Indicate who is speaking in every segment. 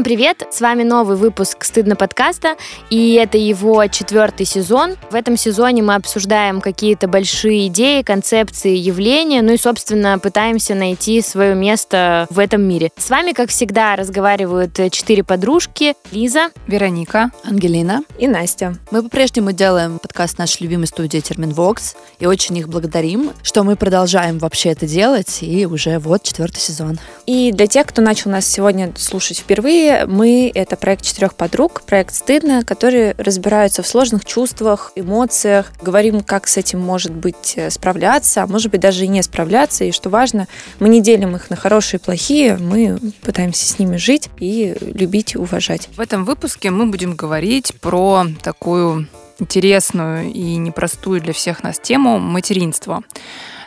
Speaker 1: Всем привет! С вами новый выпуск «Стыдно подкаста», и это его четвертый сезон. В этом сезоне мы обсуждаем какие-то большие идеи, концепции, явления, ну и, собственно, пытаемся найти свое место в этом мире. С вами, как всегда, разговаривают четыре подружки. Лиза,
Speaker 2: Вероника,
Speaker 3: Ангелина
Speaker 4: и Настя.
Speaker 3: Мы по-прежнему делаем подкаст нашей любимой студии Терминвокс, и очень их благодарим, что мы продолжаем вообще это делать, и уже вот четвертый сезон.
Speaker 4: И для тех, кто начал нас сегодня слушать впервые, мы — это проект четырех подруг, проект «Стыдно», который разбирается в сложных чувствах, эмоциях, говорим, как с этим может быть э, справляться, а может быть даже и не справляться, и что важно, мы не делим их на хорошие и плохие, мы пытаемся с ними жить и любить и уважать.
Speaker 2: В этом выпуске мы будем говорить про такую интересную и непростую для всех нас тему материнства.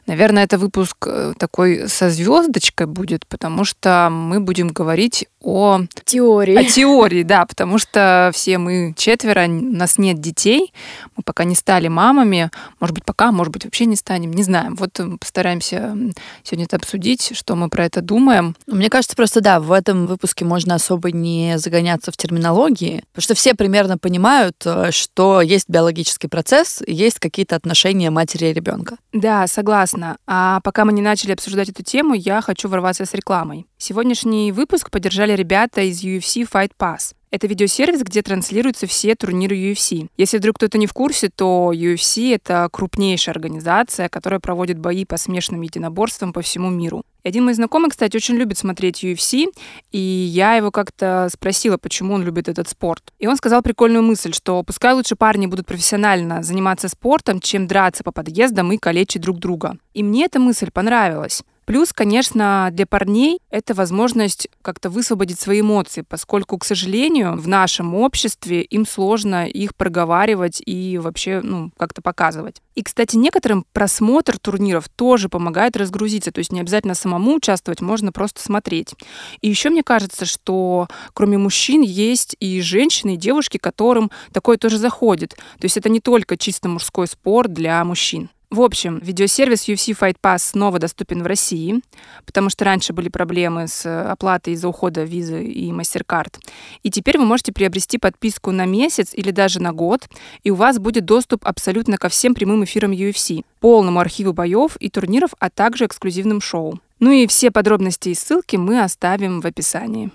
Speaker 2: Наверное, это выпуск э, такой со звездочкой будет, потому что мы будем говорить о
Speaker 1: теории.
Speaker 2: О теории, да, потому что все мы четверо, у нас нет детей, мы пока не стали мамами, может быть, пока, может быть, вообще не станем, не знаем. Вот постараемся сегодня это обсудить, что мы про это думаем.
Speaker 3: Мне кажется, просто да, в этом выпуске можно особо не загоняться в терминологии, потому что все примерно понимают, э, что есть биологический процесс, есть какие-то отношения матери и ребенка.
Speaker 2: Да, согласна. А пока мы не начали обсуждать эту тему, я хочу ворваться с рекламой. Сегодняшний выпуск поддержали ребята из UFC Fight Pass. Это видеосервис, где транслируются все турниры UFC. Если вдруг кто-то не в курсе, то UFC — это крупнейшая организация, которая проводит бои по смешанным единоборствам по всему миру. И один мой знакомый, кстати, очень любит смотреть UFC, и я его как-то спросила, почему он любит этот спорт. И он сказал прикольную мысль, что пускай лучше парни будут профессионально заниматься спортом, чем драться по подъездам и калечить друг друга. И мне эта мысль понравилась. Плюс, конечно, для парней это возможность как-то высвободить свои эмоции, поскольку, к сожалению, в нашем обществе им сложно их проговаривать и вообще ну, как-то показывать. И, кстати, некоторым просмотр турниров тоже помогает разгрузиться, то есть не обязательно самому участвовать, можно просто смотреть. И еще мне кажется, что кроме мужчин есть и женщины, и девушки, которым такое тоже заходит. То есть это не только чисто мужской спорт для мужчин. В общем, видеосервис UFC Fight Pass снова доступен в России, потому что раньше были проблемы с оплатой из-за ухода визы и MasterCard. И теперь вы можете приобрести подписку на месяц или даже на год, и у вас будет доступ абсолютно ко всем прямым эфирам UFC, полному архиву боев и турниров, а также эксклюзивным шоу. Ну и все подробности и ссылки мы оставим в описании.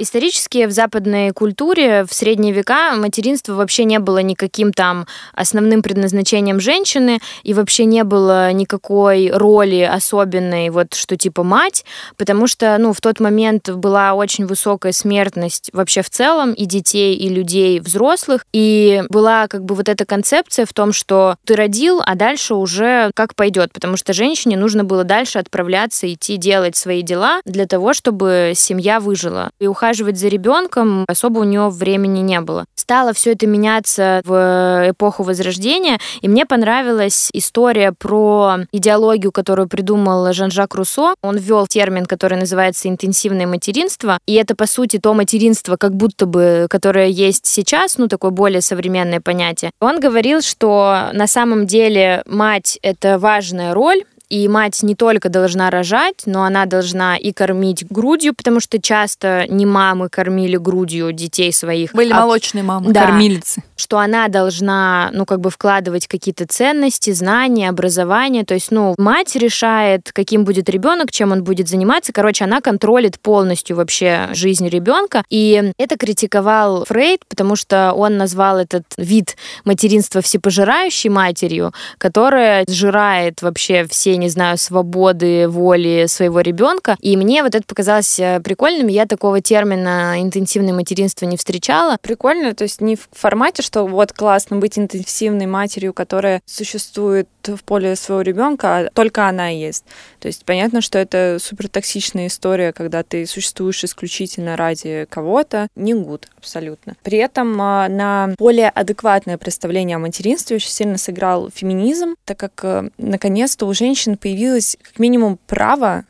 Speaker 1: Исторически в западной культуре в средние века материнство вообще не было никаким там основным предназначением женщины, и вообще не было никакой роли особенной, вот что типа мать, потому что, ну, в тот момент была очень высокая смертность вообще в целом и детей, и людей взрослых, и была как бы вот эта концепция в том, что ты родил, а дальше уже как пойдет, потому что женщине нужно было дальше отправляться, идти делать свои дела для того, чтобы семья выжила. И ухаживать ухаживать за ребенком особо у него времени не было. Стало все это меняться в эпоху Возрождения, и мне понравилась история про идеологию, которую придумал Жан-Жак Руссо. Он ввел термин, который называется интенсивное материнство, и это, по сути, то материнство, как будто бы, которое есть сейчас, ну, такое более современное понятие. Он говорил, что на самом деле мать — это важная роль, и мать не только должна рожать, но она должна и кормить грудью, потому что часто не мамы кормили грудью детей своих.
Speaker 3: Были а... молочные мамы,
Speaker 1: да,
Speaker 3: кормилицы.
Speaker 1: Что она должна, ну, как бы вкладывать какие-то ценности, знания, образование. То есть, ну, мать решает, каким будет ребенок, чем он будет заниматься. Короче, она контролит полностью вообще жизнь ребенка. И это критиковал Фрейд, потому что он назвал этот вид материнства всепожирающей матерью, которая сжирает вообще все не знаю, свободы, воли своего ребенка. И мне вот это показалось э, прикольным. Я такого термина интенсивное материнство не встречала.
Speaker 4: Прикольно, то есть не в формате, что вот классно быть интенсивной матерью, которая существует в поле своего ребенка, а только она есть. То есть понятно, что это супер токсичная история, когда ты существуешь исключительно ради кого-то. Не гуд абсолютно. При этом а, на более адекватное представление о материнстве очень сильно сыграл феминизм, так как э, наконец-то у женщин появилось как минимум право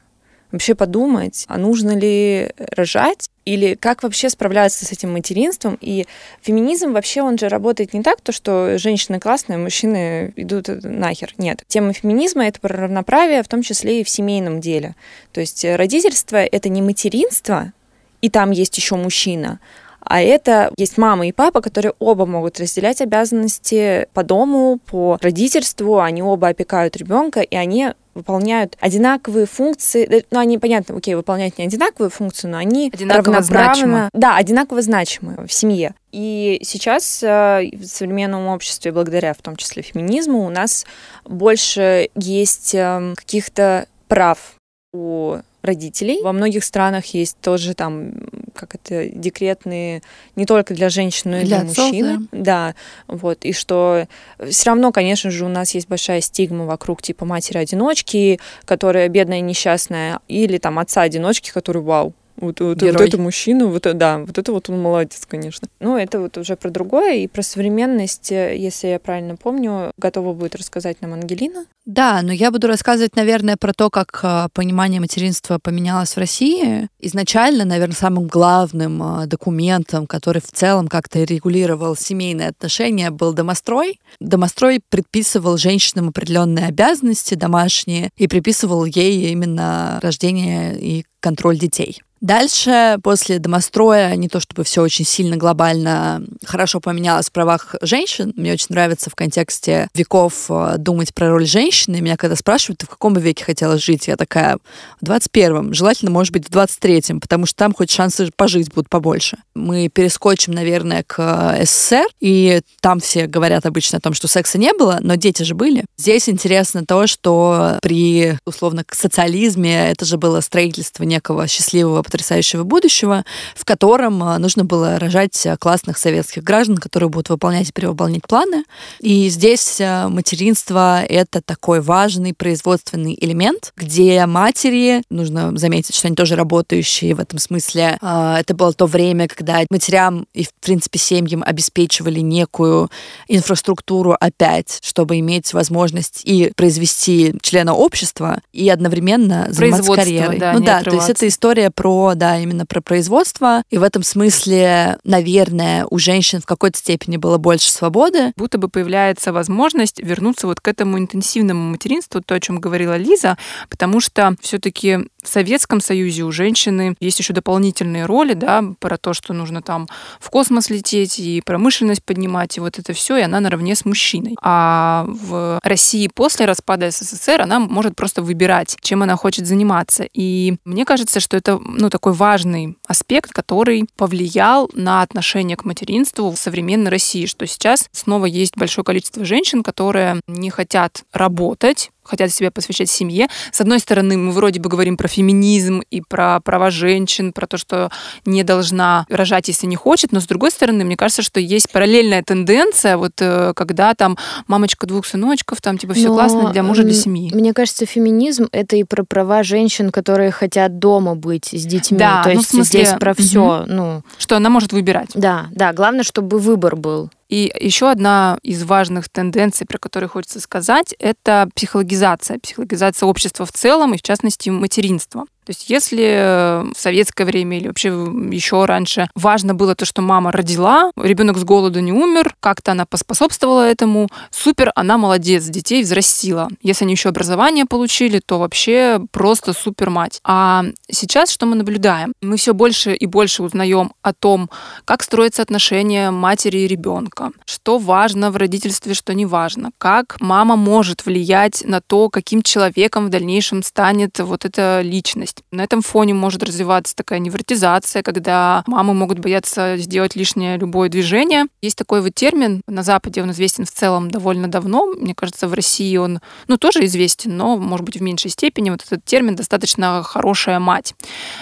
Speaker 4: вообще подумать, а нужно ли рожать или как вообще справляться с этим материнством. И феминизм вообще, он же работает не так, то, что женщины классные, мужчины идут нахер. Нет. Тема феминизма — это про равноправие, в том числе и в семейном деле. То есть родительство — это не материнство, и там есть еще мужчина, а это есть мама и папа, которые оба могут разделять обязанности по дому, по родительству, они оба опекают ребенка, и они выполняют одинаковые функции. Ну, они, понятно, окей, выполняют не одинаковые функции, но они
Speaker 2: одинаково равноправно... Значимы.
Speaker 4: Да, одинаково значимы в семье. И сейчас э, в современном обществе, благодаря в том числе феминизму, у нас больше есть эм, каких-то прав у родителей. Во многих странах есть тоже там, как это, декретные не только для женщин, но и для, для мужчин. Да. да, вот. И что все равно, конечно же, у нас есть большая стигма вокруг типа матери-одиночки, которая бедная, несчастная, или там отца-одиночки, который, вау, вот, вот, вот это мужчина, вот, да, вот это вот он молодец, конечно. Ну, это вот уже про другое. И про современность, э, если я правильно помню, готова будет рассказать нам Ангелина.
Speaker 3: Да, но я буду рассказывать, наверное, про то, как э, понимание материнства поменялось в России. Изначально, наверное, самым главным э, документом, который в целом как-то регулировал семейные отношения, был домострой. Домострой предписывал женщинам определенные обязанности домашние и приписывал ей именно рождение и контроль детей. Дальше, после домостроя, не то чтобы все очень сильно глобально хорошо поменялось в правах женщин. Мне очень нравится в контексте веков э, думать про роль женщины. Меня когда спрашивают, ты в каком бы веке хотела жить, я такая, в 21-м, желательно, может быть, в 23-м, потому что там хоть шансы пожить будут побольше. Мы перескочим, наверное, к СССР, и там все говорят обычно о том, что секса не было, но дети же были. Здесь интересно то, что при, условно, социализме это же было строительство некого счастливого потрясающего будущего, в котором а, нужно было рожать а, классных советских граждан, которые будут выполнять и перевыполнять планы. И здесь а, материнство — это такой важный производственный элемент, где матери, нужно заметить, что они тоже работающие в этом смысле, это было то время, когда матерям и, в принципе, семьям обеспечивали некую инфраструктуру опять, чтобы иметь возможность и произвести члена общества, и одновременно заниматься карьерой.
Speaker 2: Да,
Speaker 3: ну да, то есть это история про да, именно про производство. И в этом смысле, наверное, у женщин в какой-то степени было больше свободы.
Speaker 2: Будто бы появляется возможность вернуться вот к этому интенсивному материнству, то, о чем говорила Лиза, потому что все-таки в Советском Союзе у женщины есть еще дополнительные роли, да, про то, что нужно там в космос лететь и промышленность поднимать, и вот это все, и она наравне с мужчиной. А в России после распада СССР она может просто выбирать, чем она хочет заниматься. И мне кажется, что это ну, такой важный аспект, который повлиял на отношение к материнству в современной России, что сейчас снова есть большое количество женщин, которые не хотят работать, хотят себя посвящать семье. С одной стороны, мы вроде бы говорим про феминизм и про права женщин, про то, что не должна рожать, если не хочет, но с другой стороны, мне кажется, что есть параллельная тенденция, вот э, когда там мамочка двух сыночков, там типа все но, классно для мужа, для семьи.
Speaker 1: Мне кажется, феминизм это и про права женщин, которые хотят дома быть с детьми.
Speaker 2: Да,
Speaker 1: то
Speaker 2: ну,
Speaker 1: есть
Speaker 2: смысле,
Speaker 1: здесь про все, ну
Speaker 2: что она может выбирать.
Speaker 1: Да, да, главное, чтобы выбор был.
Speaker 2: И еще одна из важных тенденций, про которые хочется сказать, это психологизация, психологизация общества в целом и в частности материнства. То есть если э, в советское время или вообще еще раньше важно было то, что мама родила, ребенок с голоду не умер, как-то она поспособствовала этому, супер, она молодец, детей взрастила. Если они еще образование получили, то вообще просто супер мать. А сейчас что мы наблюдаем? Мы все больше и больше узнаем о том, как строятся отношения матери и ребенка, что важно в родительстве, что не важно, как мама может влиять на то, каким человеком в дальнейшем станет вот эта личность есть на этом фоне может развиваться такая невротизация, когда мамы могут бояться сделать лишнее любое движение. Есть такой вот термин, на Западе он известен в целом довольно давно, мне кажется, в России он, ну, тоже известен, но, может быть, в меньшей степени. Вот этот термин достаточно «хорошая мать».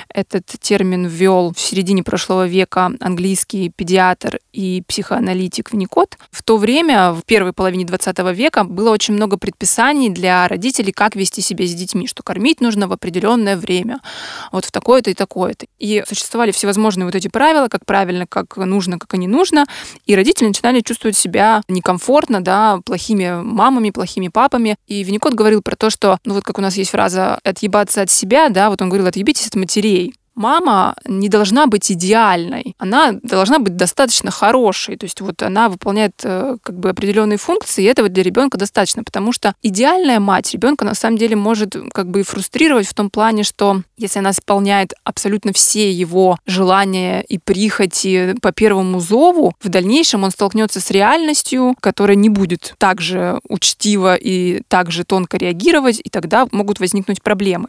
Speaker 2: Этот термин ввел в середине прошлого века английский педиатр и психоаналитик Винникот. В то время, в первой половине 20 века, было очень много предписаний для родителей, как вести себя с детьми, что кормить нужно в определенное время, время, вот в такое-то и такое-то. И существовали всевозможные вот эти правила, как правильно, как нужно, как и не нужно, и родители начинали чувствовать себя некомфортно, да, плохими мамами, плохими папами. И Винникот говорил про то, что, ну вот как у нас есть фраза «отъебаться от себя», да, вот он говорил «отъебитесь от матерей». Мама не должна быть идеальной, она должна быть достаточно хорошей, то есть вот она выполняет э, как бы определенные функции, и этого для ребенка достаточно, потому что идеальная мать ребенка на самом деле может как бы и фрустрировать в том плане, что если она исполняет абсолютно все его желания и прихоти по первому зову, в дальнейшем он столкнется с реальностью, которая не будет так же учтиво и так же тонко реагировать, и тогда могут возникнуть проблемы.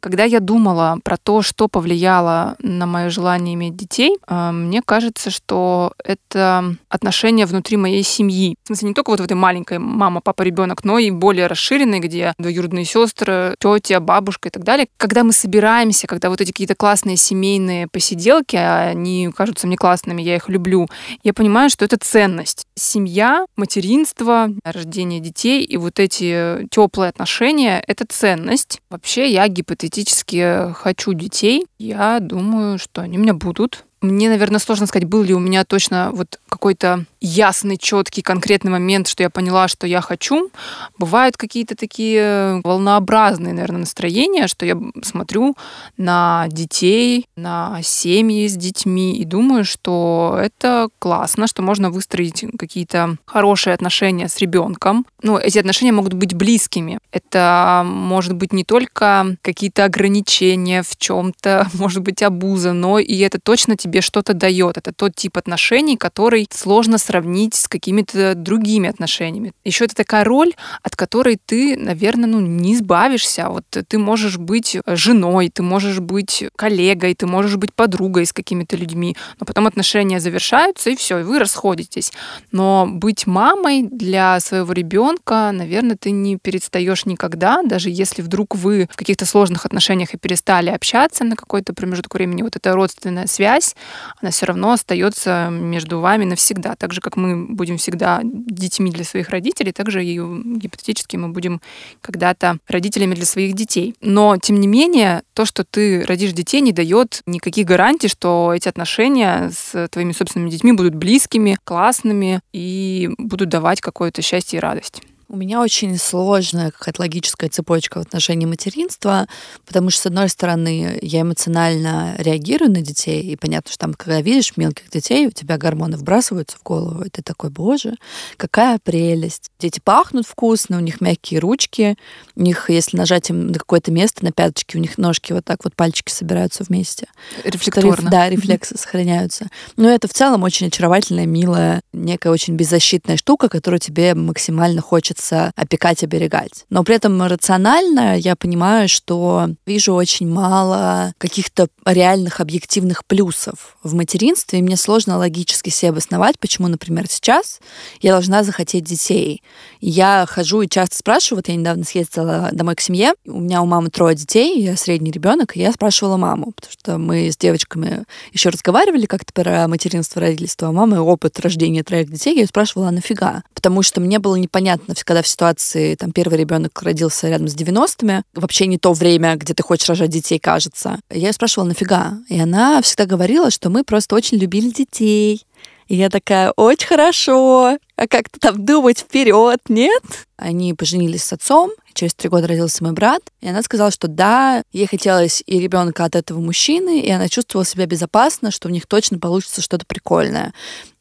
Speaker 2: Когда я думала про то, что повлияло на мое желание иметь детей, э, мне кажется, что это отношения внутри моей семьи. В смысле, не только вот в этой маленькой мама, папа, ребенок, но и более расширенной, где двоюродные сестры, тетя, бабушка и так далее. Когда мы собираемся, когда вот эти какие-то классные семейные посиделки, они кажутся мне классными, я их люблю, я понимаю, что это ценность. Семья, материнство, рождение детей и вот эти теплые отношения — это ценность. Вообще я гипотетически теоретически хочу детей, я думаю, что они у меня будут. Мне, наверное, сложно сказать, был ли у меня точно вот какой-то ясный, четкий, конкретный момент, что я поняла, что я хочу. Бывают какие-то такие волнообразные, наверное, настроения, что я смотрю на детей, на семьи с детьми и думаю, что это классно, что можно выстроить какие-то хорошие отношения с ребенком. Ну, эти отношения могут быть близкими. Это может быть не только какие-то ограничения в чем-то, может быть обуза, но и это точно тебе что-то дает. Это тот тип отношений, который сложно сравнить с какими-то другими отношениями. Еще это такая роль, от которой ты, наверное, ну, не избавишься. Вот ты можешь быть женой, ты можешь быть коллегой, ты можешь быть подругой с какими-то людьми, но потом отношения завершаются, и все, и вы расходитесь. Но быть мамой для своего ребенка, наверное, ты не перестаешь никогда, даже если вдруг вы в каких-то сложных отношениях и перестали общаться на какой-то промежуток времени, вот эта родственная связь, она все равно остается между вами навсегда. Так же, как мы будем всегда детьми для своих родителей, так же и гипотетически мы будем когда-то родителями для своих детей. Но, тем не менее, то, что ты родишь детей, не дает никаких гарантий, что эти отношения с твоими собственными детьми будут близкими, классными и будут давать какое-то счастье и радость.
Speaker 3: У меня очень сложная какая-то логическая цепочка в отношении материнства, потому что, с одной стороны, я эмоционально реагирую на детей, и понятно, что там, когда видишь мелких детей, у тебя гормоны вбрасываются в голову, и ты такой, боже, какая прелесть. Дети пахнут вкусно, у них мягкие ручки, у них, если нажать им на какое-то место, на пяточки, у них ножки вот так вот, пальчики собираются вместе.
Speaker 2: Рефлекторно.
Speaker 3: Да, рефлексы сохраняются. Но это в целом очень очаровательная, милая, некая очень беззащитная штука, которую тебе максимально хочется хочется опекать, оберегать. Но при этом рационально я понимаю, что вижу очень мало каких-то реальных объективных плюсов в материнстве, и мне сложно логически себе обосновать, почему, например, сейчас я должна захотеть детей. Я хожу и часто спрашиваю, вот я недавно съездила домой к семье, у меня у мамы трое детей, я средний ребенок, и я спрашивала маму, потому что мы с девочками еще разговаривали как-то про материнство, родительство, а мамы опыт рождения троих детей, я ее спрашивала, а нафига? Потому что мне было непонятно когда в ситуации, там, первый ребенок родился рядом с 90-ми, вообще не то время, где ты хочешь рожать детей, кажется. Я ее спрашивала, нафига? И она всегда говорила, что мы просто очень любили детей. И я такая, очень хорошо, а как-то там думать вперед, нет? Они поженились с отцом, через три года родился мой брат, и она сказала, что да, ей хотелось и ребенка от этого мужчины, и она чувствовала себя безопасно, что у них точно получится что-то прикольное.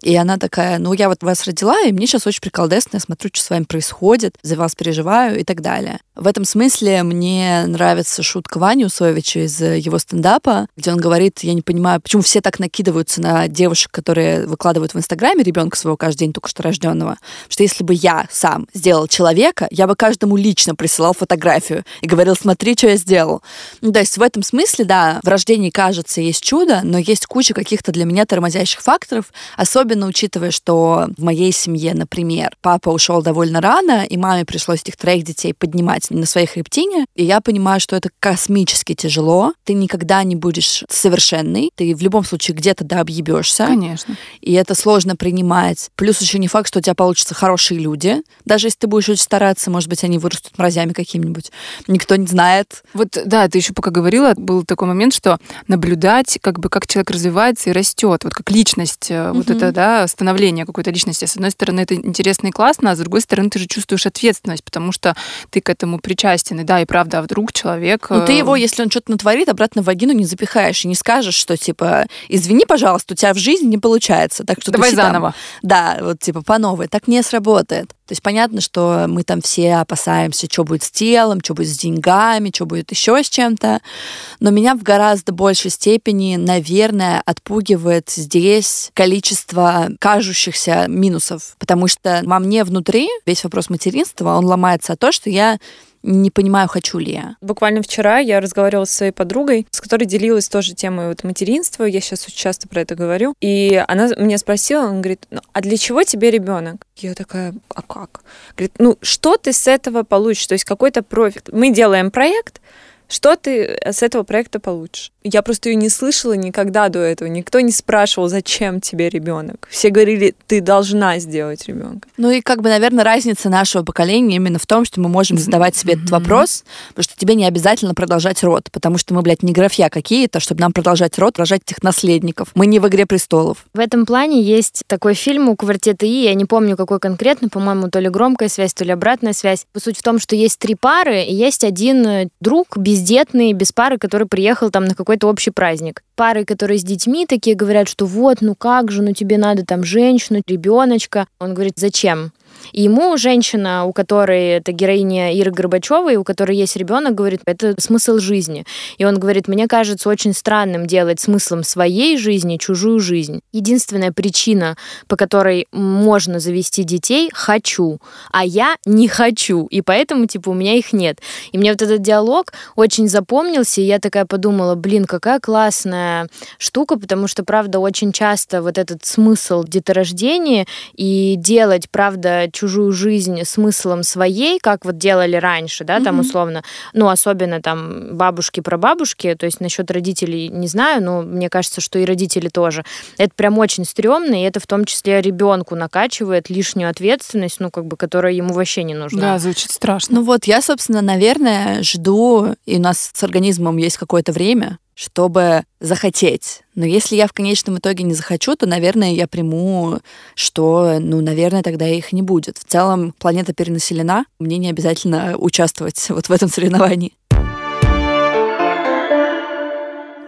Speaker 3: И она такая, ну, я вот вас родила, и мне сейчас очень приколдесно, я смотрю, что с вами происходит, за вас переживаю и так далее. В этом смысле мне нравится шутка Вани Усовича из его стендапа, где он говорит, я не понимаю, почему все так накидываются на девушек, которые выкладывают в Инстаграме ребенка своего каждый день только что рожденного, что если бы я сам сделал человека, я бы каждому лично присылал фотографию и говорил, смотри, что я сделал. Ну, то есть в этом смысле, да, в рождении, кажется, есть чудо, но есть куча каких-то для меня тормозящих факторов, особенно учитывая, что в моей семье, например, папа ушел довольно рано, и маме пришлось этих троих детей поднимать на своей хребтине, и я понимаю, что это космически тяжело, ты никогда не будешь совершенный, ты в любом случае где-то да объебешься.
Speaker 2: Конечно.
Speaker 3: И это сложно принимать. Плюс еще не факт, что что у тебя получатся хорошие люди. Даже если ты будешь очень стараться, может быть, они вырастут мразями каким-нибудь. Никто не знает.
Speaker 2: Вот, да, ты еще пока говорила, был такой момент, что наблюдать, как бы, как человек развивается и растет, вот как личность, mm-hmm. вот это, да, становление какой-то личности. С одной стороны, это интересно и классно, а с другой стороны, ты же чувствуешь ответственность, потому что ты к этому причастен. И да, и правда, а вдруг человек...
Speaker 3: Ну, ты его, э, если он что-то натворит, обратно в вагину не запихаешь и не скажешь, что, типа, извини, пожалуйста, у тебя в жизни не получается. Так что
Speaker 2: Давай заново.
Speaker 3: Там, да, вот, типа, по новой. Так не сработает. То есть понятно, что мы там все опасаемся, что будет с телом, что будет с деньгами, что будет еще с чем-то. Но меня в гораздо большей степени, наверное, отпугивает здесь количество кажущихся минусов. Потому что во мне внутри весь вопрос материнства, он ломается от того, что я не понимаю, хочу ли я.
Speaker 4: Буквально вчера я разговаривала с своей подругой, с которой делилась тоже темой вот материнства. Я сейчас очень часто про это говорю. И она меня спросила, он говорит, ну, а для чего тебе ребенок? Я такая, а как? Говорит, ну что ты с этого получишь? То есть какой-то профит. Мы делаем проект, что ты с этого проекта получишь? Я просто ее не слышала никогда до этого. Никто не спрашивал, зачем тебе ребенок. Все говорили, ты должна сделать ребенка.
Speaker 3: Ну и как бы, наверное, разница нашего поколения именно в том, что мы можем задавать себе этот вопрос, потому что тебе не обязательно продолжать род, потому что мы, блядь, не графья какие-то, чтобы нам продолжать род, рожать этих наследников. Мы не в «Игре престолов».
Speaker 1: В этом плане есть такой фильм у «Квартета И», я не помню, какой конкретно, по-моему, то ли громкая связь, то ли обратная связь. Суть в том, что есть три пары, и есть один э, друг бездетный, без пары, который приехал там на какой какой-то общий праздник. Пары, которые с детьми, такие говорят, что вот, ну как же, ну тебе надо там женщину, ребеночка. Он говорит, зачем? И ему женщина, у которой это героиня Иры Горбачевой, у которой есть ребенок, говорит, это смысл жизни. И он говорит, мне кажется очень странным делать смыслом своей жизни чужую жизнь. Единственная причина, по которой можно завести детей, хочу, а я не хочу. И поэтому, типа, у меня их нет. И мне вот этот диалог очень запомнился, и я такая подумала, блин, какая классная штука, потому что, правда, очень часто вот этот смысл деторождения и делать, правда, чужую жизнь смыслом своей, как вот делали раньше, да, там условно, ну, особенно там бабушки про бабушки, то есть насчет родителей не знаю, но мне кажется, что и родители тоже. Это прям очень стрёмно, и это в том числе ребенку накачивает лишнюю ответственность, ну, как бы, которая ему вообще не нужна.
Speaker 2: Да, звучит страшно.
Speaker 3: Ну вот, я, собственно, наверное, жду, и у нас с организмом есть какое-то время, чтобы захотеть. Но если я в конечном итоге не захочу, то, наверное, я приму, что, ну, наверное, тогда их не будет. В целом, планета перенаселена, мне не обязательно участвовать вот в этом соревновании.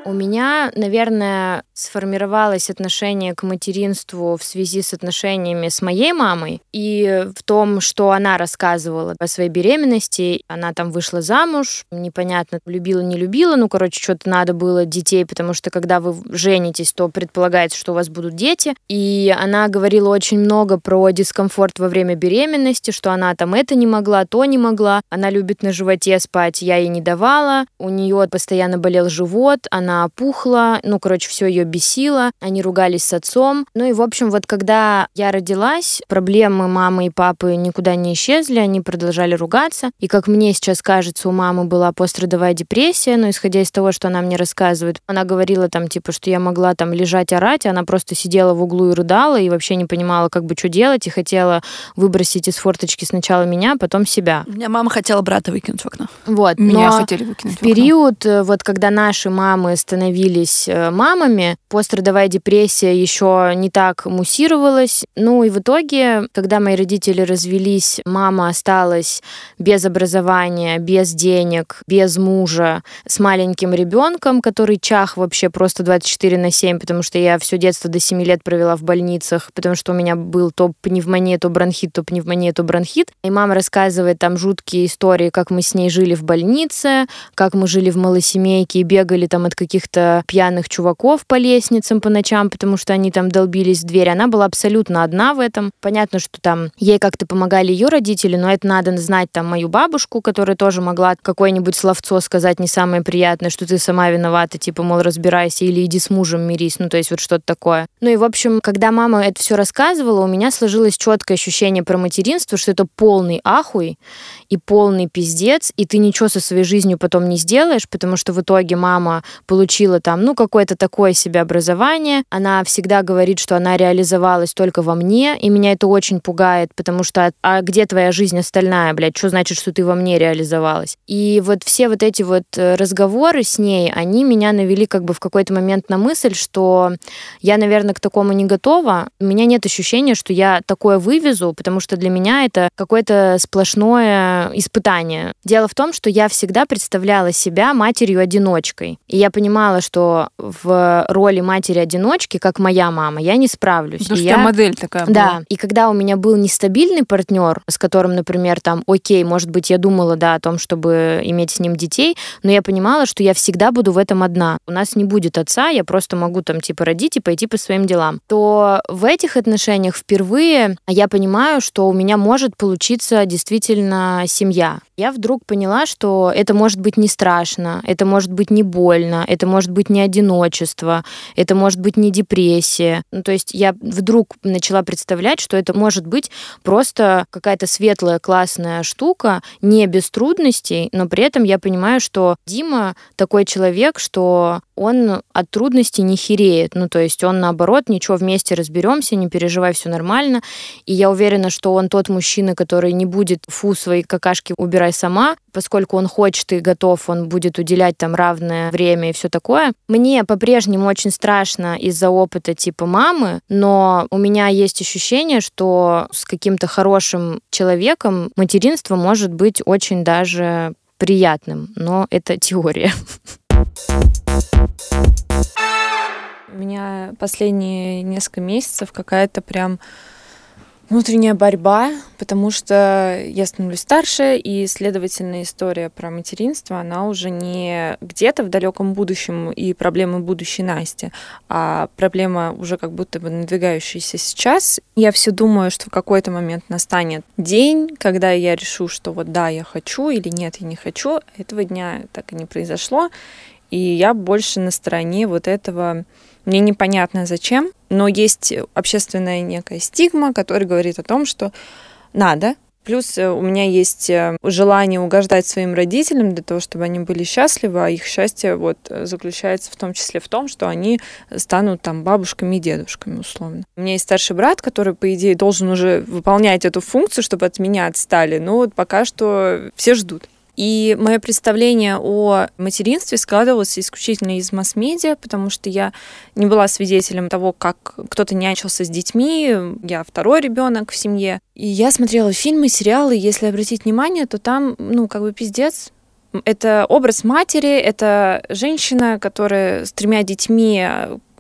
Speaker 1: У меня, наверное, сформировалось отношение к материнству в связи с отношениями с моей мамой и в том, что она рассказывала о своей беременности. Она там вышла замуж, непонятно, любила, не любила, ну, короче, что-то надо было детей, потому что когда вы женитесь, то предполагается, что у вас будут дети. И она говорила очень много про дискомфорт во время беременности, что она там это не могла, то не могла. Она любит на животе спать, я ей не давала. У нее постоянно болел живот, она она опухла, ну, короче, все ее бесило, они ругались с отцом. Ну и, в общем, вот когда я родилась, проблемы мамы и папы никуда не исчезли, они продолжали ругаться. И, как мне сейчас кажется, у мамы была пострадовая депрессия, но исходя из того, что она мне рассказывает, она говорила там, типа, что я могла там лежать, орать, она просто сидела в углу и рыдала, и вообще не понимала, как бы, что делать, и хотела выбросить из форточки сначала меня, а потом себя.
Speaker 3: У меня мама хотела брата выкинуть в окно.
Speaker 1: Вот.
Speaker 2: Меня хотели выкинуть
Speaker 1: в период, э, вот когда наши мамы становились э, мамами. Пострадовая депрессия еще не так муссировалась. Ну и в итоге, когда мои родители развелись, мама осталась без образования, без денег, без мужа, с маленьким ребенком, который чах вообще просто 24 на 7, потому что я все детство до 7 лет провела в больницах, потому что у меня был то пневмония, то бронхит, то пневмония, то бронхит. И мама рассказывает там жуткие истории, как мы с ней жили в больнице, как мы жили в малосемейке и бегали там от каких каких-то пьяных чуваков по лестницам по ночам, потому что они там долбились в дверь. Она была абсолютно одна в этом. Понятно, что там ей как-то помогали ее родители, но это надо знать там мою бабушку, которая тоже могла какое-нибудь словцо сказать не самое приятное, что ты сама виновата, типа, мол, разбирайся или иди с мужем мирись, ну, то есть вот что-то такое. Ну и, в общем, когда мама это все рассказывала, у меня сложилось четкое ощущение про материнство, что это полный ахуй и полный пиздец, и ты ничего со своей жизнью потом не сделаешь, потому что в итоге мама получила получила там, ну, какое-то такое себе образование. Она всегда говорит, что она реализовалась только во мне, и меня это очень пугает, потому что а где твоя жизнь остальная, блядь? Что значит, что ты во мне реализовалась? И вот все вот эти вот э, разговоры с ней, они меня навели как бы в какой-то момент на мысль, что я, наверное, к такому не готова. У меня нет ощущения, что я такое вывезу, потому что для меня это какое-то сплошное испытание. Дело в том, что я всегда представляла себя матерью-одиночкой. И я понимала, что в роли матери-одиночки, как моя мама, я не справлюсь.
Speaker 2: Потому
Speaker 1: и
Speaker 2: что
Speaker 1: я...
Speaker 2: модель такая
Speaker 1: Да,
Speaker 2: была.
Speaker 1: и когда у меня был нестабильный партнер, с которым, например, там, окей, может быть, я думала, да, о том, чтобы иметь с ним детей, но я понимала, что я всегда буду в этом одна. У нас не будет отца, я просто могу там, типа, родить и пойти по своим делам. То в этих отношениях впервые я понимаю, что у меня может получиться действительно семья. Я вдруг поняла, что это может быть не страшно, это может быть не больно, это может быть не одиночество, это может быть не депрессия. Ну, то есть я вдруг начала представлять, что это может быть просто какая-то светлая, классная штука, не без трудностей, но при этом я понимаю, что Дима такой человек, что он от трудностей не хереет. Ну, то есть он, наоборот, ничего, вместе разберемся, не переживай, все нормально. И я уверена, что он тот мужчина, который не будет фу, свои какашки убирай сама, поскольку он хочет и готов, он будет уделять там равное время и все такое. Мне по-прежнему очень страшно из-за опыта типа мамы, но у меня есть ощущение, что с каким-то хорошим человеком материнство может быть очень даже приятным, но это теория.
Speaker 4: У меня последние несколько месяцев какая-то прям внутренняя борьба, потому что я становлюсь старше, и, следовательно, история про материнство, она уже не где-то в далеком будущем и проблемы будущей Насти, а проблема уже как будто бы надвигающаяся сейчас. Я все думаю, что в какой-то момент настанет день, когда я решу, что вот да, я хочу или нет, я не хочу. Этого дня так и не произошло. И я больше на стороне вот этого мне непонятно зачем, но есть общественная некая стигма, которая говорит о том, что надо. Плюс у меня есть желание угождать своим родителям для того, чтобы они были счастливы, а их счастье вот заключается в том числе в том, что они станут там бабушками и дедушками условно. У меня есть старший брат, который, по идее, должен уже выполнять эту функцию, чтобы от меня отстали, но вот пока что все ждут. И мое представление о материнстве складывалось исключительно из масс-медиа, потому что я не была свидетелем того, как кто-то нянчился с детьми. Я второй ребенок в семье. И я смотрела фильмы, сериалы. Если обратить внимание, то там, ну, как бы пиздец. Это образ матери, это женщина, которая с тремя детьми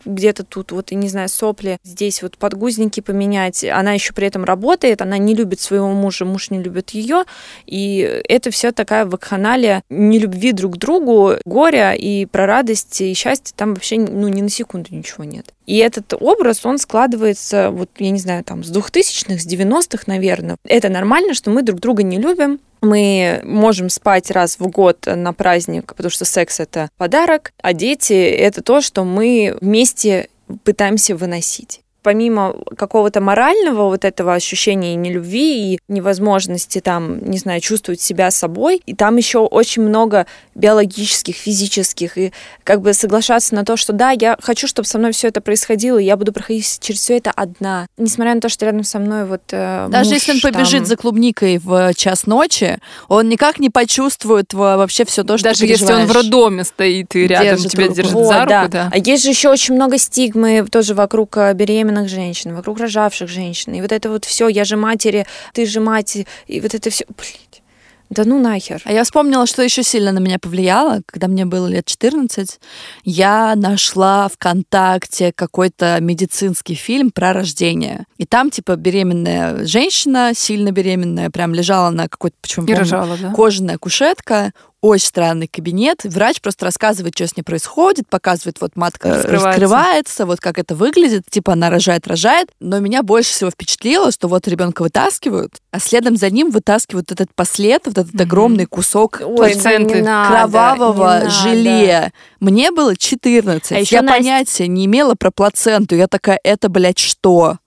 Speaker 4: где-то тут вот, не знаю, сопли, здесь вот подгузники поменять. Она еще при этом работает, она не любит своего мужа, муж не любит ее. И это все такая вакханалия нелюбви друг к другу, горя и про радость и счастье там вообще ну, ни на секунду ничего нет. И этот образ, он складывается, вот, я не знаю, там, с 2000-х, с 90-х, наверное. Это нормально, что мы друг друга не любим, мы можем спать раз в год на праздник, потому что секс это подарок, а дети это то, что мы вместе пытаемся выносить помимо какого-то морального вот этого ощущения нелюбви и невозможности там, не знаю, чувствовать себя собой, и там еще очень много биологических, физических, и как бы соглашаться на то, что да, я хочу, чтобы со мной все это происходило, и я буду проходить через все это одна. Несмотря на то, что рядом со мной вот э,
Speaker 3: Даже
Speaker 4: муж,
Speaker 3: если он побежит
Speaker 4: там...
Speaker 3: за клубникой в час ночи, он никак не почувствует вообще все то, что
Speaker 2: Даже
Speaker 3: ты
Speaker 2: если он в роддоме стоит и рядом
Speaker 3: Держит
Speaker 2: тебя
Speaker 3: руку.
Speaker 2: держит
Speaker 4: Вот,
Speaker 2: за руку,
Speaker 4: да.
Speaker 2: да.
Speaker 4: А есть же еще очень много стигмы тоже вокруг э, беременных женщин, вокруг рожавших женщин. И вот это вот все, я же матери, ты же мать, и вот это все, блядь. Да ну нахер.
Speaker 3: А я вспомнила, что еще сильно на меня повлияло, когда мне было лет 14. Я нашла ВКонтакте какой-то медицинский фильм про рождение. И там, типа, беременная женщина, сильно беременная, прям лежала на какой-то, почему
Speaker 2: И рожала, да?
Speaker 3: кожаная кушетка, очень странный кабинет. Врач просто рассказывает, что с ней происходит, показывает, вот матка
Speaker 2: Раскрывается.
Speaker 3: раскрывается, вот как это выглядит, типа она рожает, рожает. Но меня больше всего впечатлило, что вот ребенка вытаскивают, а следом за ним вытаскивают этот послед, вот этот огромный кусок
Speaker 4: Ой, надо,
Speaker 3: кровавого
Speaker 4: надо.
Speaker 3: желе. Мне было 14.
Speaker 1: А
Speaker 3: я
Speaker 1: Настя-
Speaker 3: понятия не имела про плаценту. Я такая, это, блядь, что?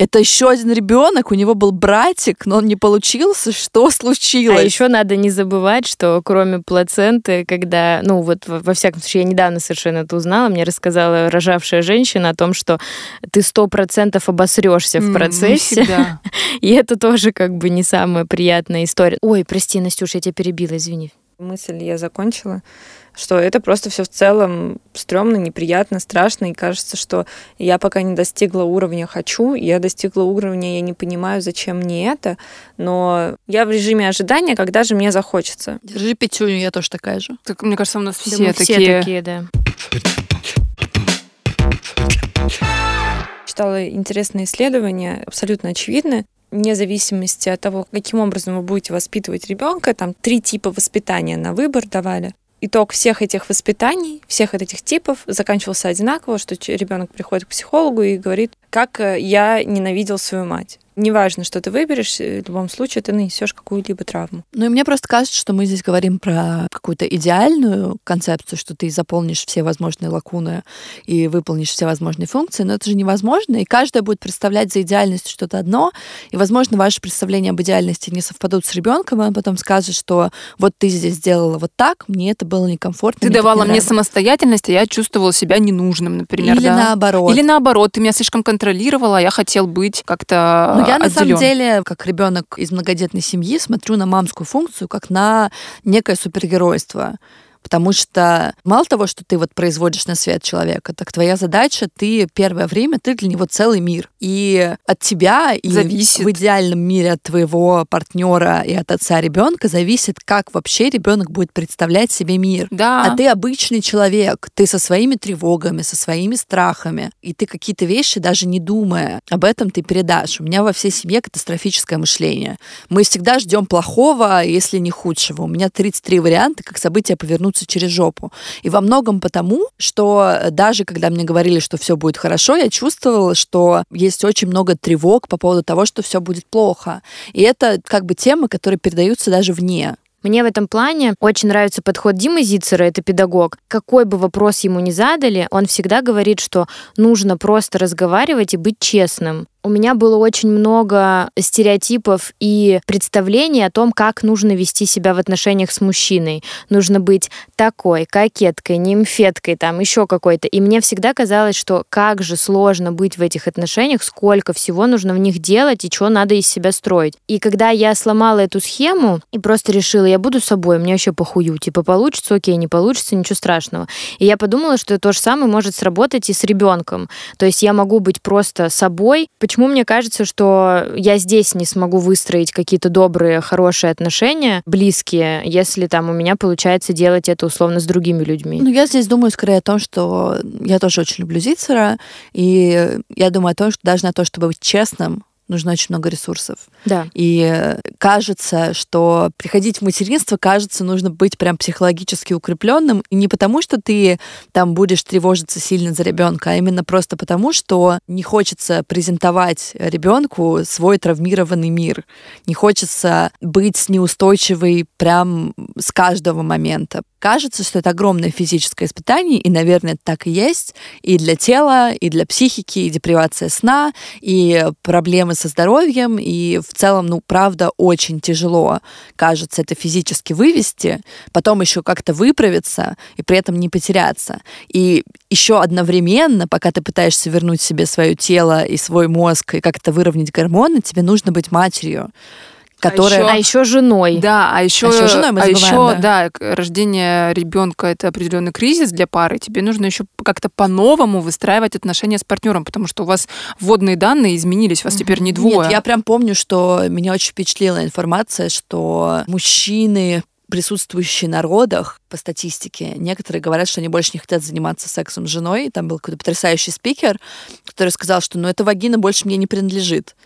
Speaker 3: Это еще один ребенок, у него был братик, но он не получился. Что случилось?
Speaker 1: А еще надо не забывать, что кроме плаценты, когда, ну вот во всяком случае, я недавно совершенно это узнала, мне рассказала рожавшая женщина о том, что ты сто процентов обосрешься в процессе. И это тоже как бы не самая приятная история. Ой, прости, Настюша, я тебя перебила, извини.
Speaker 4: Мысль я закончила что это просто все в целом стрёмно, неприятно, страшно, и кажется, что я пока не достигла уровня «хочу», я достигла уровня «я не понимаю, зачем мне это», но я в режиме ожидания, когда же мне захочется.
Speaker 3: Держи пятюню, я тоже такая же.
Speaker 2: Так, мне кажется, у нас все,
Speaker 1: да,
Speaker 2: такие.
Speaker 1: все такие, да.
Speaker 4: Читала интересное исследование, абсолютно очевидное вне зависимости от того, каким образом вы будете воспитывать ребенка, там три типа воспитания на выбор давали итог всех этих воспитаний, всех этих типов заканчивался одинаково, что ребенок приходит к психологу и говорит, как э, я ненавидел свою мать неважно, что ты выберешь, э, в любом случае ты нанесешь какую-либо травму.
Speaker 3: Ну и мне просто кажется, что мы здесь говорим про какую-то идеальную концепцию, что ты заполнишь все возможные лакуны и выполнишь все возможные функции, но это же невозможно, и каждая будет представлять за идеальность что-то одно, и, возможно, ваши представления об идеальности не совпадут с ребенком, и он потом скажет, что вот ты здесь сделала вот так, мне это было некомфортно.
Speaker 2: Ты давала мне самостоятельность, а я чувствовала себя ненужным, например.
Speaker 3: Или
Speaker 2: да?
Speaker 3: наоборот.
Speaker 2: Или наоборот, ты меня слишком контролировала, а я хотел быть как-то
Speaker 3: ну, я
Speaker 2: отделен.
Speaker 3: на самом деле, как ребенок из многодетной семьи, смотрю на мамскую функцию как на некое супергеройство. Потому что мало того, что ты вот производишь на свет человека, так твоя задача, ты первое время, ты для него целый мир. И от тебя и
Speaker 2: зависит.
Speaker 3: в идеальном мире от твоего партнера и от отца ребенка зависит, как вообще ребенок будет представлять себе мир.
Speaker 2: Да.
Speaker 3: А ты обычный человек, ты со своими тревогами, со своими страхами, и ты какие-то вещи даже не думая об этом ты передашь. У меня во всей семье катастрофическое мышление. Мы всегда ждем плохого, если не худшего. У меня 33 варианта, как события повернутся перегнуться через жопу. И во многом потому, что даже когда мне говорили, что все будет хорошо, я чувствовала, что есть очень много тревог по поводу того, что все будет плохо. И это как бы темы, которые передаются даже вне.
Speaker 1: Мне в этом плане очень нравится подход Димы Зицера, это педагог. Какой бы вопрос ему ни задали, он всегда говорит, что нужно просто разговаривать и быть честным у меня было очень много стереотипов и представлений о том, как нужно вести себя в отношениях с мужчиной. Нужно быть такой, кокеткой, нимфеткой, там еще какой-то. И мне всегда казалось, что как же сложно быть в этих отношениях, сколько всего нужно в них делать и что надо из себя строить. И когда я сломала эту схему и просто решила, я буду собой, мне вообще похую, типа получится, окей, не получится, ничего страшного. И я подумала, что то же самое может сработать и с ребенком. То есть я могу быть просто собой, Почему мне кажется, что я здесь не смогу выстроить какие-то добрые, хорошие отношения, близкие, если там у меня получается делать это условно с другими людьми?
Speaker 3: Ну, я здесь думаю скорее о том, что я тоже очень люблю Зицера, и я думаю о том, что даже на то, чтобы быть честным, нужно очень много ресурсов.
Speaker 1: Да.
Speaker 3: И кажется, что приходить в материнство, кажется, нужно быть прям психологически укрепленным. И не потому, что ты там будешь тревожиться сильно за ребенка, а именно просто потому, что не хочется презентовать ребенку свой травмированный мир. Не хочется быть неустойчивой прям с каждого момента. Кажется, что это огромное физическое испытание, и, наверное, так и есть, и для тела, и для психики, и депривация сна, и проблемы со здоровьем, и в целом, ну, правда, очень тяжело, кажется, это физически вывести, потом еще как-то выправиться, и при этом не потеряться. И еще одновременно, пока ты пытаешься вернуть себе свое тело и свой мозг, и как-то выровнять гормоны, тебе нужно быть матерью которая...
Speaker 1: А еще, а еще женой.
Speaker 2: Да, а еще,
Speaker 3: а еще женой мы
Speaker 2: а
Speaker 3: забываем,
Speaker 2: еще, да. да, рождение ребенка это определенный кризис для пары. Тебе нужно еще как-то по-новому выстраивать отношения с партнером, потому что у вас вводные данные изменились, у вас теперь не двое.
Speaker 3: Нет, я прям помню, что меня очень впечатлила информация, что мужчины присутствующие на родах по статистике, некоторые говорят, что они больше не хотят заниматься сексом с женой. Там был какой-то потрясающий спикер, который сказал, что ну эта вагина больше мне не принадлежит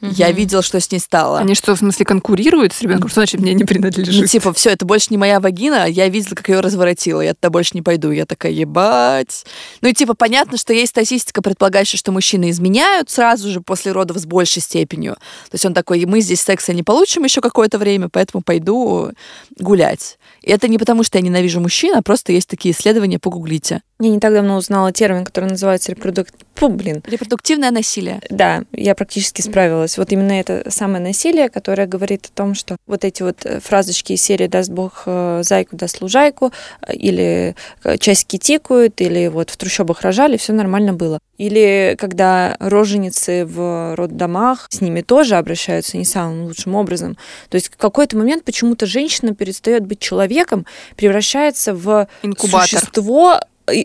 Speaker 3: Я видел, что с ней стало.
Speaker 2: Они что, в смысле, конкурируют с ребенком? Что значит мне не принадлежит?
Speaker 3: Ну, типа, все, это больше не моя вагина, я видела, как ее разворотила, я туда больше не пойду. Я такая, ебать. Ну, и типа, понятно, что есть статистика, предполагающая, что мужчины изменяют сразу же после родов с большей степенью. То есть он такой, мы здесь секса не получим еще какое-то время, поэтому пойду гулять. И это не потому, что я ненавижу мужчин, а просто есть такие исследования, погуглите.
Speaker 4: Я не так давно узнала термин, который называется репродук... Фу, блин.
Speaker 3: Репродуктивное насилие.
Speaker 4: Да, я практически справилась. Вот именно это самое насилие, которое говорит о том, что вот эти вот э, фразочки из серии «даст Бог э, зайку, даст лужайку», э, или «часики тикают», или вот «в трущобах рожали», все нормально было. Или когда роженицы в роддомах, с ними тоже обращаются не самым лучшим образом. То есть в какой-то момент почему-то женщина перестает быть человеком, превращается в
Speaker 2: Инкубатор.
Speaker 4: существо,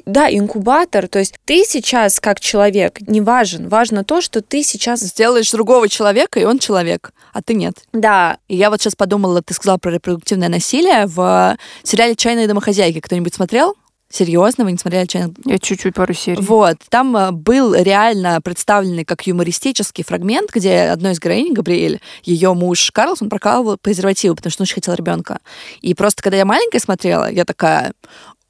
Speaker 4: да, инкубатор. То есть ты сейчас как человек не важен. Важно то, что ты сейчас...
Speaker 3: Сделаешь другого человека, и он человек, а ты нет.
Speaker 4: Да.
Speaker 3: И я вот сейчас подумала, ты сказала про репродуктивное насилие в сериале «Чайные домохозяйки». Кто-нибудь смотрел? Серьезно, вы не смотрели «Чайных
Speaker 2: Я чуть-чуть пару серий.
Speaker 3: Вот, там э, был реально представленный как юмористический фрагмент, где одной из героинь, Габриэль, ее муж Карлс, он прокалывал презервативы, потому что он очень хотел ребенка. И просто, когда я маленькая смотрела, я такая,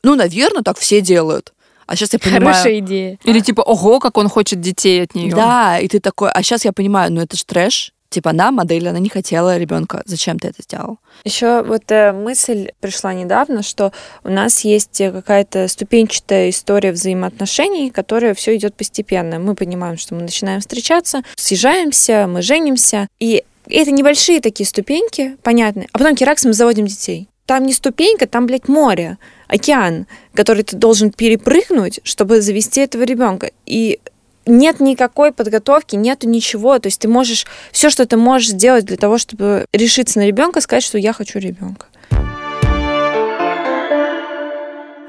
Speaker 3: ну, наверное, так все делают. А сейчас я понимаю...
Speaker 1: Хорошая идея.
Speaker 2: Или типа, ого, как он хочет детей от нее.
Speaker 3: Да, и ты такой, а сейчас я понимаю, ну это же трэш. Типа она модель, она не хотела ребенка. Зачем ты это сделал?
Speaker 4: Еще вот э, мысль пришла недавно, что у нас есть какая-то ступенчатая история взаимоотношений, которая все идет постепенно. Мы понимаем, что мы начинаем встречаться, съезжаемся, мы женимся, и это небольшие такие ступеньки, понятные. А потом керакс мы заводим детей. Там не ступенька, там, блядь, море, океан, который ты должен перепрыгнуть, чтобы завести этого ребенка. И нет никакой подготовки, нету ничего. То есть ты можешь все, что ты можешь сделать для того, чтобы решиться на ребенка, сказать, что я хочу ребенка.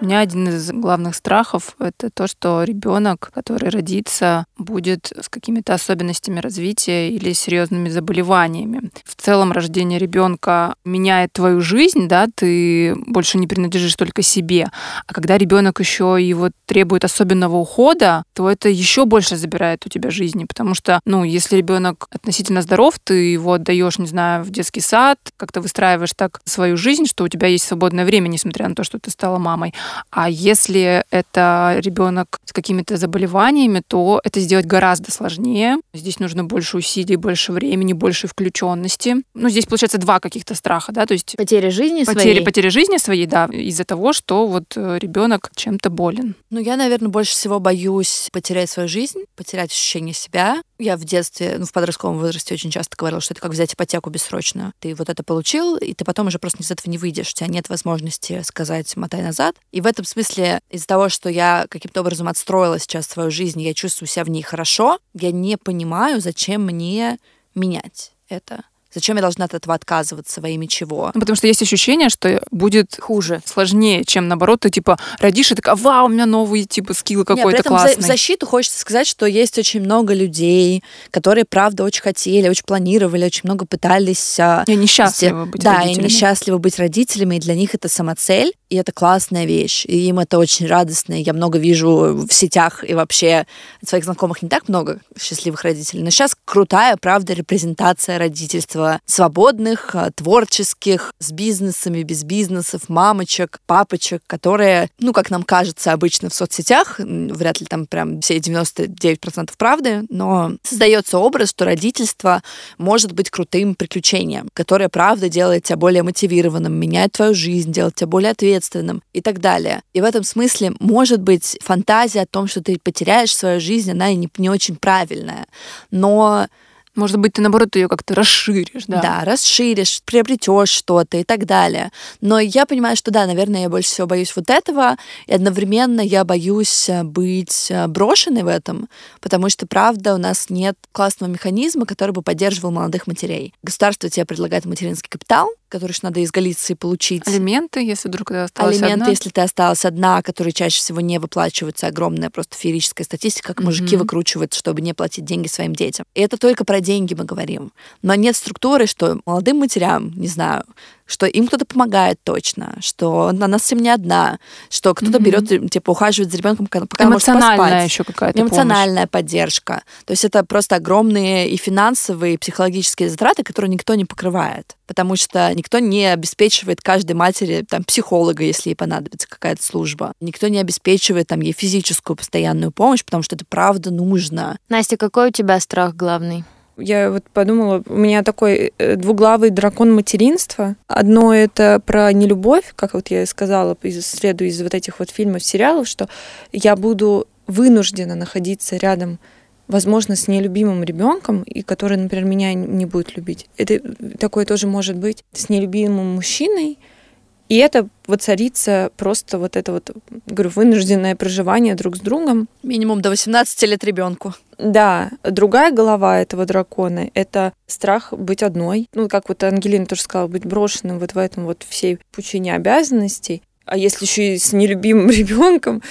Speaker 2: У меня один из главных страхов — это то, что ребенок, который родится, будет с какими-то особенностями развития или серьезными заболеваниями. В целом рождение ребенка меняет твою жизнь, да, ты больше не принадлежишь только себе. А когда ребенок еще и вот требует особенного ухода, то это еще больше забирает у тебя жизни, потому что, ну, если ребенок относительно здоров, ты его отдаешь, не знаю, в детский сад, как-то выстраиваешь так свою жизнь, что у тебя есть свободное время, несмотря на то, что ты стала мамой. А если это ребенок с какими-то заболеваниями, то это сделать гораздо сложнее. Здесь нужно больше усилий, больше времени, больше включенности. Ну, здесь получается два каких-то страха, да, то есть
Speaker 1: Потеря жизни
Speaker 2: потери,
Speaker 1: своей.
Speaker 2: потери жизни своей, да, из-за того, что вот э, ребенок чем-то болен.
Speaker 3: Ну, я, наверное, больше всего боюсь потерять свою жизнь, потерять ощущение себя. Я в детстве, ну, в подростковом возрасте очень часто говорила, что это как взять ипотеку бессрочную. Ты вот это получил, и ты потом уже просто из этого не выйдешь. У тебя нет возможности сказать «мотай назад». И в этом смысле из-за того, что я каким-то образом отстроила сейчас свою жизнь, я чувствую себя в ней хорошо, я не понимаю, зачем мне менять это. Зачем я должна от этого отказываться во имя чего?
Speaker 2: Ну, потому что есть ощущение, что будет
Speaker 1: Хуже.
Speaker 2: сложнее, чем наоборот, ты типа родишь и такая, вау, у меня новый типа скилл какой-то
Speaker 3: в за-
Speaker 2: классный.
Speaker 3: в защиту хочется сказать, что есть очень много людей, которые, правда, очень хотели, очень планировали, очень много пытались а,
Speaker 2: Я несчастлива
Speaker 3: Все-
Speaker 2: быть
Speaker 3: да, и
Speaker 2: родителями.
Speaker 3: они счастливы быть родителями, и для них это самоцель, и это классная вещь, и им это очень радостно. Я много вижу в сетях и вообще своих знакомых не так много счастливых родителей, но сейчас крутая, правда, репрезентация родительства свободных, а, творческих, с бизнесами, без бизнесов, мамочек, папочек, которые, ну, как нам кажется обычно в соцсетях, вряд ли там прям все 99% правды, но создается образ, что родительство может быть крутым приключением, которое, правда, делает тебя более мотивированным, меняет твою жизнь, делает тебя более ответственным и так далее. И в этом смысле, может быть, фантазия о том, что ты потеряешь свою жизнь, она не, не очень правильная. Но
Speaker 2: Может быть, ты наоборот ее как-то расширишь, да?
Speaker 3: да, расширишь, приобретешь что-то и так далее. Но я понимаю, что да, наверное, я больше всего боюсь вот этого, и одновременно я боюсь э, быть э, брошенной в этом, потому что, правда, у нас нет классного механизма, который бы поддерживал молодых матерей. Государство тебе предлагает материнский капитал, который надо из Галиции получить.
Speaker 2: Алименты, если вдруг ты осталась
Speaker 3: Алименты,
Speaker 2: одна.
Speaker 3: если ты осталась одна, которые чаще всего не выплачиваются, огромная просто феерическая статистика, как мужики
Speaker 2: Мгм.
Speaker 3: выкручивают, чтобы не платить деньги своим детям. И это только про деньги мы говорим. Но нет структуры, что молодым матерям, не знаю, что им кто-то помогает точно, что она совсем не одна, что кто-то mm-hmm. берет, типа, ухаживает за ребенком, пока
Speaker 2: Эмоциональная
Speaker 3: может поспать.
Speaker 2: еще какая-то
Speaker 3: Эмоциональная помощь. поддержка. То есть это просто огромные и финансовые, и психологические затраты, которые никто не покрывает. Потому что никто не обеспечивает каждой матери там, психолога, если ей понадобится какая-то служба. Никто не обеспечивает там, ей физическую постоянную помощь, потому что это правда нужно.
Speaker 1: Настя, какой у тебя страх главный?
Speaker 4: Я вот подумала, у меня такой э, двуглавый дракон материнства. Одно это про нелюбовь, как вот я сказала, следую из вот этих вот фильмов, сериалов, что я буду вынуждена находиться рядом возможно, с нелюбимым ребенком, и который, например, меня не будет любить. Это такое тоже может быть с нелюбимым мужчиной, и это воцарится просто вот это вот, говорю, вынужденное проживание друг с другом.
Speaker 3: Минимум до 18 лет ребенку.
Speaker 4: Да, другая голова этого дракона — это страх быть одной. Ну, как вот Ангелина тоже сказала, быть брошенным вот в этом вот всей пучине обязанностей. А если еще и с нелюбимым ребенком,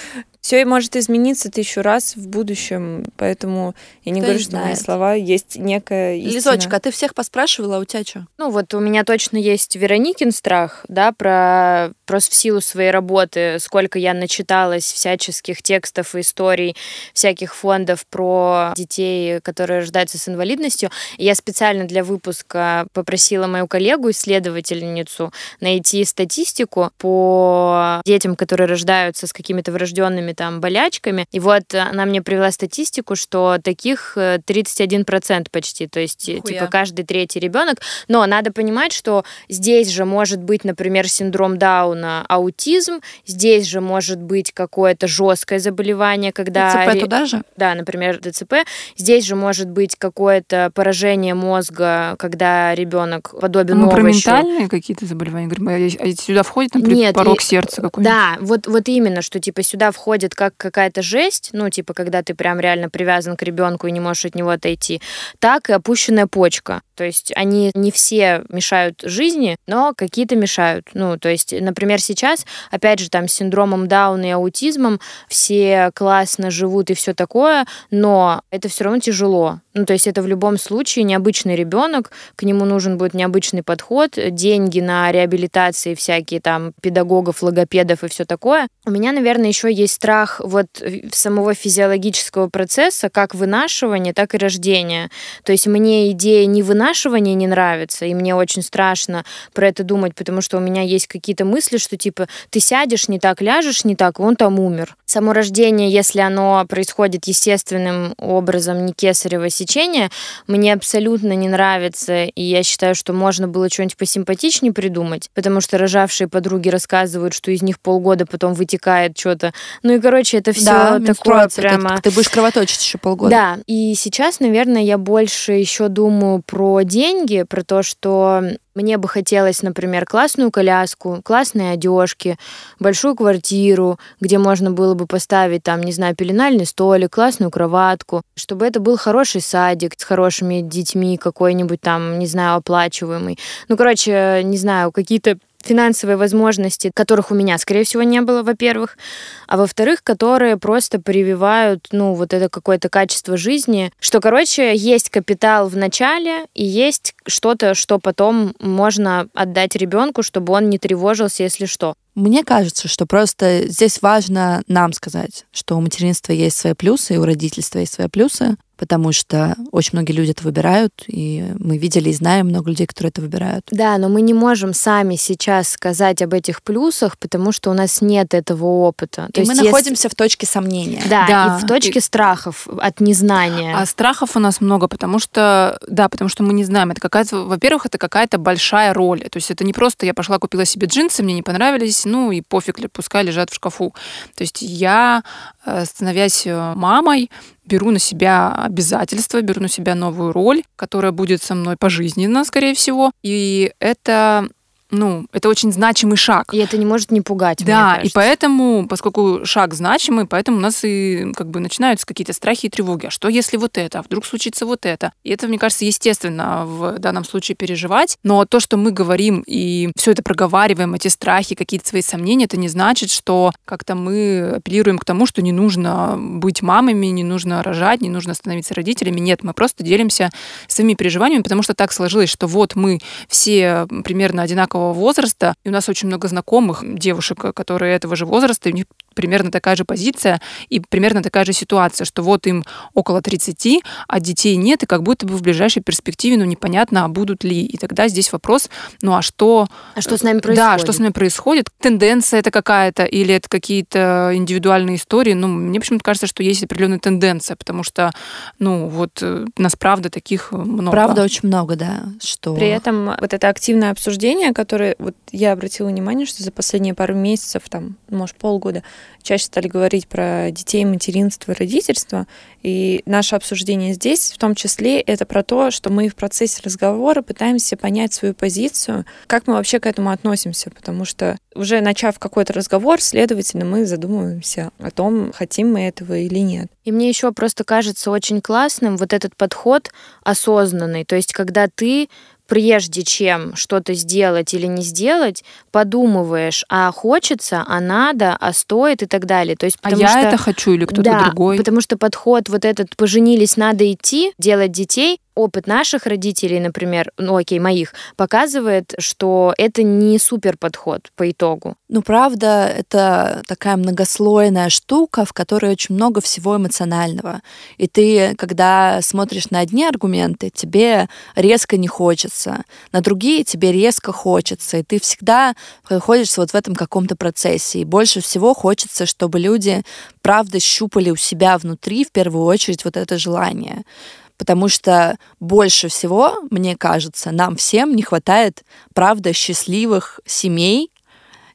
Speaker 4: все может измениться тысячу раз в будущем, поэтому я не Кто говорю, не что знает. мои слова есть некая истина.
Speaker 3: Лизочка, а ты всех поспрашивала, а у тебя что?
Speaker 1: Ну вот у меня точно есть Вероникин страх, да, про просто в силу своей работы, сколько я начиталась всяческих текстов и историй, всяких фондов про детей, которые рождаются с инвалидностью. Я специально для выпуска попросила мою коллегу, исследовательницу, найти статистику по детям, которые рождаются с какими-то врожденными разными там болячками. И вот она мне привела статистику, что таких 31% э, почти, то есть э, Хуя. типа каждый третий ребенок. Но надо понимать, что здесь же может быть, например, синдром Дауна, аутизм, здесь же может быть какое-то жесткое заболевание, когда...
Speaker 3: ДЦП туда же?
Speaker 1: Да, например, ДЦП. Здесь же может быть какое-то поражение мозга, когда ребенок подобен
Speaker 2: Мы
Speaker 1: овощу.
Speaker 2: про ментальные какие-то заболевания говорим? А, а сюда входит, например, Нет, порог и... сердца какой-нибудь?
Speaker 1: Да, вот, вот именно, что типа сюда входит выглядит как какая-то жесть, ну, типа, когда ты прям реально привязан к ребенку и не можешь от него отойти, так и опущенная почка. То есть они не все мешают жизни, но какие-то мешают. Ну, то есть, например, сейчас, опять же, там, с синдромом Дауна и аутизмом все классно живут и все такое, но это все равно тяжело. Ну, то есть это в любом случае необычный ребенок, к нему нужен будет необычный подход, деньги на реабилитации всякие там педагогов, логопедов и все такое. У меня, наверное, еще есть страх вот самого физиологического процесса, как вынашивания, так и рождения. То есть мне идея не вынашивания не нравится, и мне очень страшно про это думать, потому что у меня есть какие-то мысли, что типа ты сядешь не так, ляжешь не так, и он там умер. Само рождение, если оно происходит естественным образом, не кесарево сечение, мне абсолютно не нравится, и я считаю, что можно было что-нибудь посимпатичнее придумать, потому что рожавшие подруги рассказывают, что из них полгода потом вытекает что-то. Ну и, короче, это все да, такое прямо...
Speaker 3: Ты, ты будешь кровоточить еще полгода.
Speaker 1: Да, и сейчас, наверное, я больше еще думаю про деньги, про то, что мне бы хотелось, например, классную коляску, классные одежки, большую квартиру, где можно было бы поставить там, не знаю, пеленальный столик, классную кроватку, чтобы это был хороший садик с хорошими детьми, какой-нибудь там, не знаю, оплачиваемый. Ну, короче, не знаю, какие-то финансовые возможности, которых у меня, скорее всего, не было, во-первых, а во-вторых, которые просто прививают, ну, вот это какое-то качество жизни, что, короче, есть капитал в начале и есть что-то, что потом можно отдать ребенку, чтобы он не тревожился, если что.
Speaker 3: Мне кажется, что просто здесь важно нам сказать, что у материнства есть свои плюсы, и у родительства есть свои плюсы, потому что очень многие люди это выбирают, и мы видели и знаем много людей, которые это выбирают.
Speaker 1: Да, но мы не можем сами сейчас сказать об этих плюсах, потому что у нас нет этого опыта.
Speaker 3: И То мы есть, находимся в точке сомнения.
Speaker 1: Да, да, и в точке и... страхов от незнания.
Speaker 2: А страхов у нас много, потому что, да, потому что мы не знаем. Это какая-то, во-первых, это какая-то большая роль. То есть это не просто я пошла купила себе джинсы, мне не понравились, ну и пофиг, пускай лежат в шкафу. То есть я, э, становясь э, мамой, беру на себя обязательства, беру на себя новую роль, которая будет со мной пожизненно, скорее всего. И это ну, это очень значимый шаг.
Speaker 1: И это не может не пугать,
Speaker 2: Да, и поэтому, поскольку шаг значимый, поэтому у нас и как бы начинаются какие-то страхи и тревоги. А что если вот это? А вдруг случится вот это? И это, мне кажется, естественно в данном случае переживать. Но то, что мы говорим и все это проговариваем, эти страхи, какие-то свои сомнения, это не значит, что как-то мы апеллируем к тому, что не нужно быть мамами, не нужно рожать, не нужно становиться родителями. Нет, мы просто делимся своими переживаниями, потому что так сложилось, что вот мы все примерно одинакового возраста, и у нас очень много знакомых девушек, которые этого же возраста, и у них примерно такая же позиция и примерно такая же ситуация, что вот им около 30, а детей нет, и как будто бы в ближайшей перспективе, ну, непонятно, а будут ли. И тогда здесь вопрос, ну, а что...
Speaker 1: А что с нами происходит?
Speaker 2: Да, что с нами происходит? Тенденция это какая-то или это какие-то индивидуальные истории? Ну, мне почему-то кажется, что есть определенная тенденция, потому что, ну, вот э, нас правда таких много.
Speaker 3: Правда очень много, да. Что...
Speaker 4: При этом вот это активное обсуждение, которое вот я обратила внимание, что за последние пару месяцев, там, может, полгода, чаще стали говорить про детей, материнство, родительство. И наше обсуждение здесь, в том числе, это про то, что мы в процессе разговора пытаемся понять свою позицию, как мы вообще к этому относимся, потому что уже начав какой-то разговор, следовательно, мы задумываемся о том, хотим мы этого или нет.
Speaker 1: И мне еще просто кажется очень классным вот этот подход осознанный, то есть когда ты прежде чем что-то сделать или не сделать, подумываешь, а хочется, а надо, а стоит и так далее. То есть,
Speaker 2: а я что, это хочу или кто-то
Speaker 1: да,
Speaker 2: другой.
Speaker 1: потому что подход вот этот «поженились, надо идти», делать детей, опыт наших родителей, например, ну окей, моих, показывает, что это не супер подход по итогу.
Speaker 3: Ну, правда, это такая многослойная штука, в которой очень много всего эмоционального. И ты, когда смотришь на одни аргументы, тебе резко не хочется, на другие тебе резко хочется, и ты всегда находишься вот в этом каком-то процессе. И больше всего хочется, чтобы люди, правда, щупали у себя внутри, в первую очередь, вот это желание потому что больше всего, мне кажется, нам всем не хватает, правда, счастливых семей,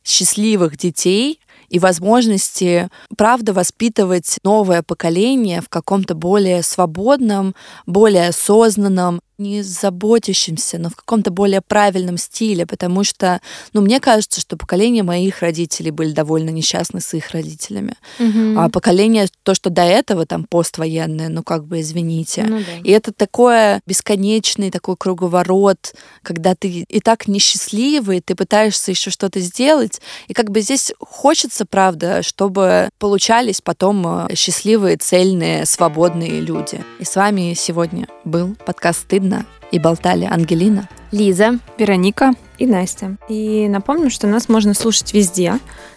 Speaker 3: счастливых детей, и возможности, правда, воспитывать новое поколение в каком-то более свободном, более осознанном, не заботящимся, но в каком-то более правильном стиле, потому что, ну, мне кажется, что поколение моих родителей были довольно несчастны с их родителями.
Speaker 1: Угу.
Speaker 3: А поколение, то, что до этого, там, поствоенное, ну, как бы, извините.
Speaker 1: Ну, да.
Speaker 3: И это такое бесконечный такой круговорот, когда ты и так несчастливый, ты пытаешься еще что-то сделать, и как бы здесь хочется, правда, чтобы получались потом э, счастливые, цельные, свободные люди. И с вами сегодня был подкаст «Стыдно» Инна и болтали Ангелина,
Speaker 1: Лиза,
Speaker 2: Вероника
Speaker 4: и Настя. И напомню, что нас можно слушать везде.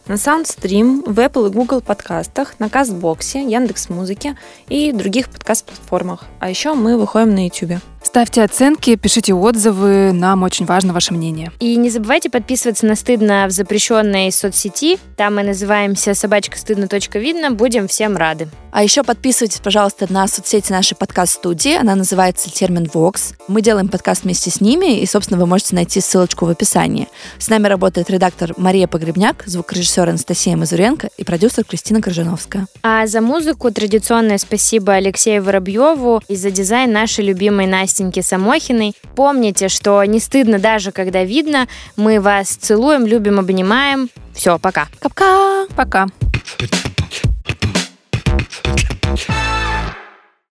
Speaker 4: На SoundStream, в Apple и Google подкастах, на Кастбоксе, Яндекс.Музыке и других подкаст-платформах. А еще мы выходим на YouTube.
Speaker 2: Ставьте оценки, пишите отзывы, нам очень важно ваше мнение.
Speaker 1: И не забывайте подписываться на «Стыдно» в запрещенной соцсети. Там мы называемся «Собачка стыдно. Видно». Будем всем рады.
Speaker 3: А еще подписывайтесь, пожалуйста, на соцсети нашей подкаст-студии. Она называется «Термин Вокс». Мы делаем подкаст вместе с ними, и, собственно, вы можете найти ссылочку в описании. С нами работает редактор Мария Погребняк, звукорежиссер Анастасия Мазуренко и продюсер Кристина Крыжановская.
Speaker 1: А за музыку традиционное спасибо Алексею Воробьеву и за дизайн нашей любимой Настеньки Самохиной. Помните, что не стыдно даже, когда видно. Мы вас целуем, любим, обнимаем. Все, пока.
Speaker 3: Капка.
Speaker 2: Пока.
Speaker 3: Пока.